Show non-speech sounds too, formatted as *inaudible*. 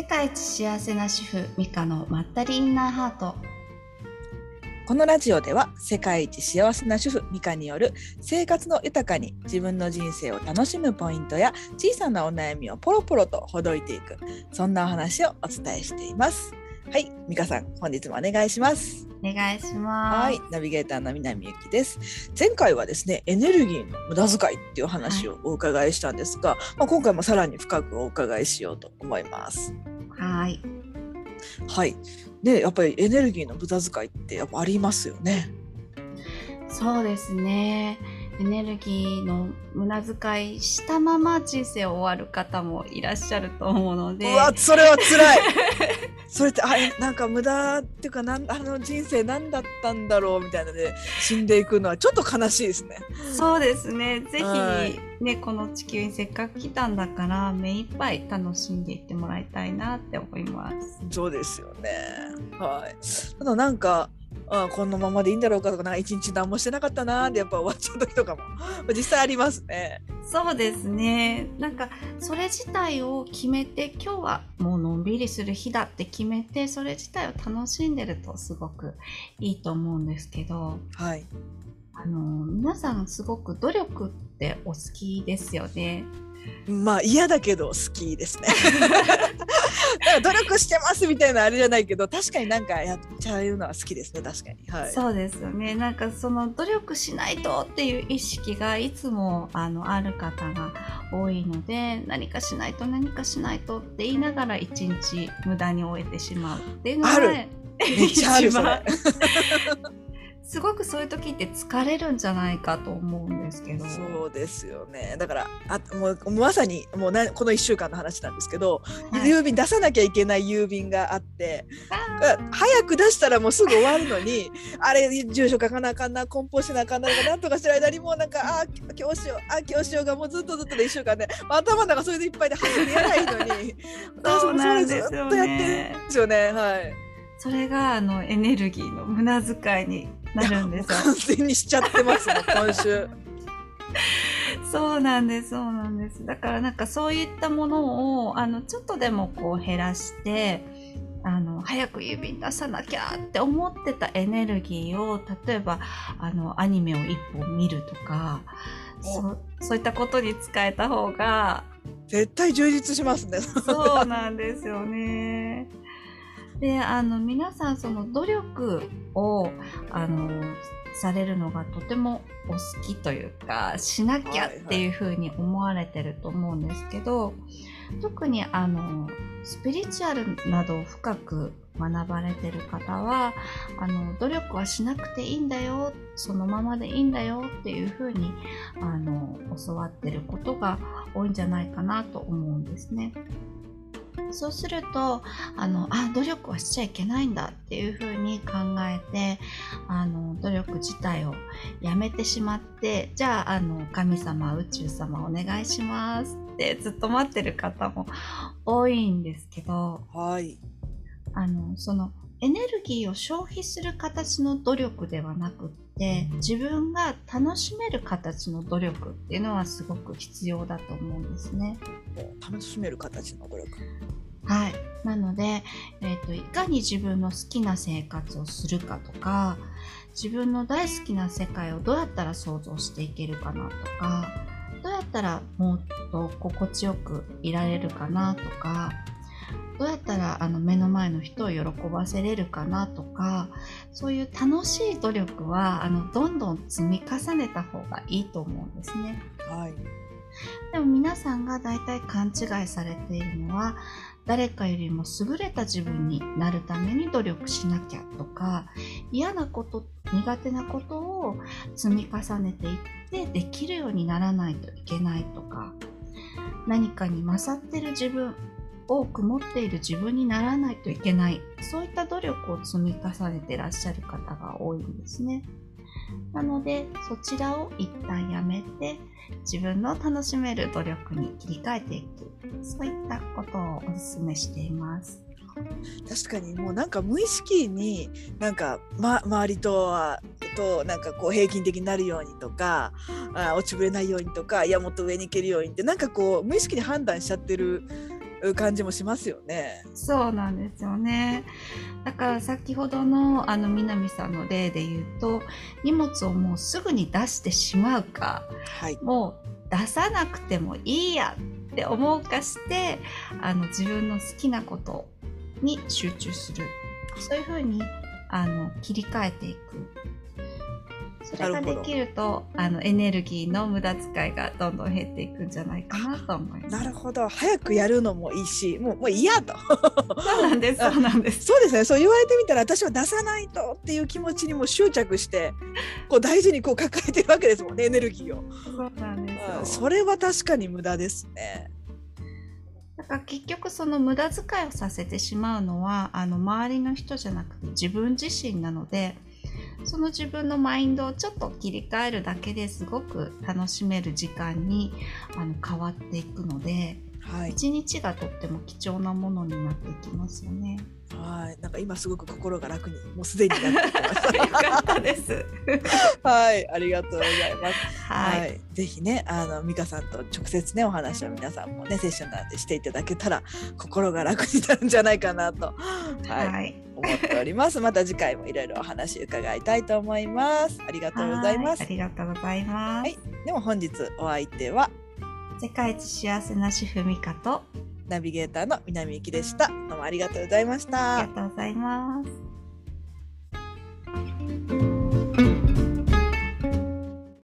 世界一幸せな主婦ミカのまったりインナーハート。このラジオでは世界一幸せな主婦ミカによる生活の豊かに自分の人生を楽しむポイントや小さなお悩みをポロポロとほどいていくそんなお話をお伝えしています。はいミカさん本日もお願いします。お願いします。はいナビゲーターの南ゆきです。前回はですねエネルギーの無駄遣いっていう話をお伺いしたんですが、はい、まあ、今回もさらに深くお伺いしようと思いますはい。はい。でやっぱりエネルギーの無駄遣いってやっぱありますよね。そうですねエネルギーの無駄遣いしたまま人生を終わる方もいらっしゃると思うので。うわそれは辛い。*laughs* それってあなんか無駄っていうかなんあの人生何だったんだろうみたいなで死んでいくのはちょっと悲しいですね。そうですね。ぜひねこの地球にせっかく来たんだから目いっぱい楽しんでいってもらいたいなって思います。そうですよね。はい。ただなんかあこのままでいいんだろうかとかなんか一日何もしてなかったなーってやっぱ終わっちゃう時とかも *laughs* 実際ありますね。そうですねなんかそれ自体を決めて今日はもうのんびりする日だって決めてそれ自体を楽しんでるとすごくいいと思うんですけど、はい、あの皆さんすごく努力ってお好きですよね。まあ嫌だけど好きですね。*laughs* だから努力してますみたいなあれじゃないけど確かになんかやっちゃうのは好きですね。確かに、はい、そうですよね。なんかその努力しないとっていう意識がいつもあのある方が多いので何かしないと何かしないとって言いながら一日無駄に終えてしまうっていうのが、ね、*laughs* めっちゃあるそれすごくそういう時って疲れるんじゃないかと思うんですけど。そうですよね。だからあもうまさにもうなこの1週間の話なんですけど、はい、郵便出さなきゃいけない郵便があって早く出したらもうすぐ終わるのにあれ住所書かなあかんな梱包しなあかんななんとかしてる間にもうなんかあ今日しようあ今日しようがもうずっとずっとで1週間で、ね、頭の中それでいっぱいで走りやないのに。*laughs* そうなんですよね。ずっとやってるんですよね。はい。それがあのエネルギーの無駄遣いになるんですよ。完全にしちゃってますね今週。そうなんですそうなんですだからなんかそういったものをあのちょっとでもこう減らしてあの早く郵便出さなきゃって思ってたエネルギーを例えばあのアニメを一本見るとかそそういったことに使えた方が絶対充実しますね。そうなんですよね。であの皆さんその努力をあのされるのがとてもお好きというかしなきゃっていうふうに思われてると思うんですけど、はいはい、特にあのスピリチュアルなどを深く学ばれてる方はあの努力はしなくていいんだよそのままでいいんだよっていうふうにあの教わってることが多いんじゃないかなと思うんですね。そうするとあのあ努力はしちゃいけないんだっていうふうに考えてあの努力自体をやめてしまってじゃああの神様宇宙様お願いしますってずっと待ってる方も多いんですけど、はい、あのそのエネルギーを消費する形の努力ではなくって自分が楽しめる形の努力っていうのはすごく必要だと思うんですね。楽しめる形の努力。はい、なので、えーと、いかに自分の好きな生活をするかとか自分の大好きな世界をどうやったら想像していけるかなとかどうやったらもっと心地よくいられるかなとかどうやったらあの目の前の人を喜ばせれるかなとかそういう楽しい努力はあのどんどん積み重ねた方がいいと思うんですね。はい、でも皆さんが大体勘違いされているのは誰かよりも優れた自分になるために努力しなきゃとか嫌なこと苦手なことを積み重ねていってできるようにならないといけないとか何かに勝ってる自分多く持っている自分にならないといけないそういった努力を積み重ねてらっしゃる方が多いんですね。なのでそちらを一旦やめて自分の楽しめる努力に切り替えていくそういったことをお勧めしています。確かにもうなんか無意識になんか、ま、周りとはとなんかこう平均的になるようにとかあ落ちぶれないようにとかいやもっと上に行けるようにってなんかこう無意識に判断しちゃってる感じもしますよね。そうなんですよね。だから先ほどのあの南さんの例で言うと荷物をもうすぐに出してしまうか、はい、もう出さなくてもいいやって思うかしてあの自分の好きなことに集中するそういうふうにあの切り替えていくそれができるとあのエネルギーの無駄遣いがどんどん減っていくんじゃないかなと思います。なるほど早くやるのもいいしもうもう嫌とそうなんです *laughs* そうなんです。そうですねそう言われてみたら私は出さないとっていう気持ちにも執着してこう大事にこう抱えてるわけですもんねエネルギーを。そうなんですよ。それは確かに無駄ですね。だから結局その無駄遣いをさせてしまうのはあの周りの人じゃなくて自分自身なのでその自分のマインドをちょっと切り替えるだけですごく楽しめる時間にあの変わっていくのではい、一日がとっても貴重なものになっていきますよね。はい、なんか今すごく心が楽にもうすでになってきまです。た。*laughs* はい、ありがとうございます。はい、はい、ぜひね、あの美香さんと直接ねお話を皆さんもねセッションなんでしていただけたら心が楽になるんじゃないかなと、はい、はい、思っております。また次回もいろいろお話伺いたいと思います。ありがとうございますはあ。りがとうございます。はいでも本日お相手は世界一幸せな主婦ミカとナビゲーターの南ゆきでした。どうもありがとうございましたあり。がとうございます。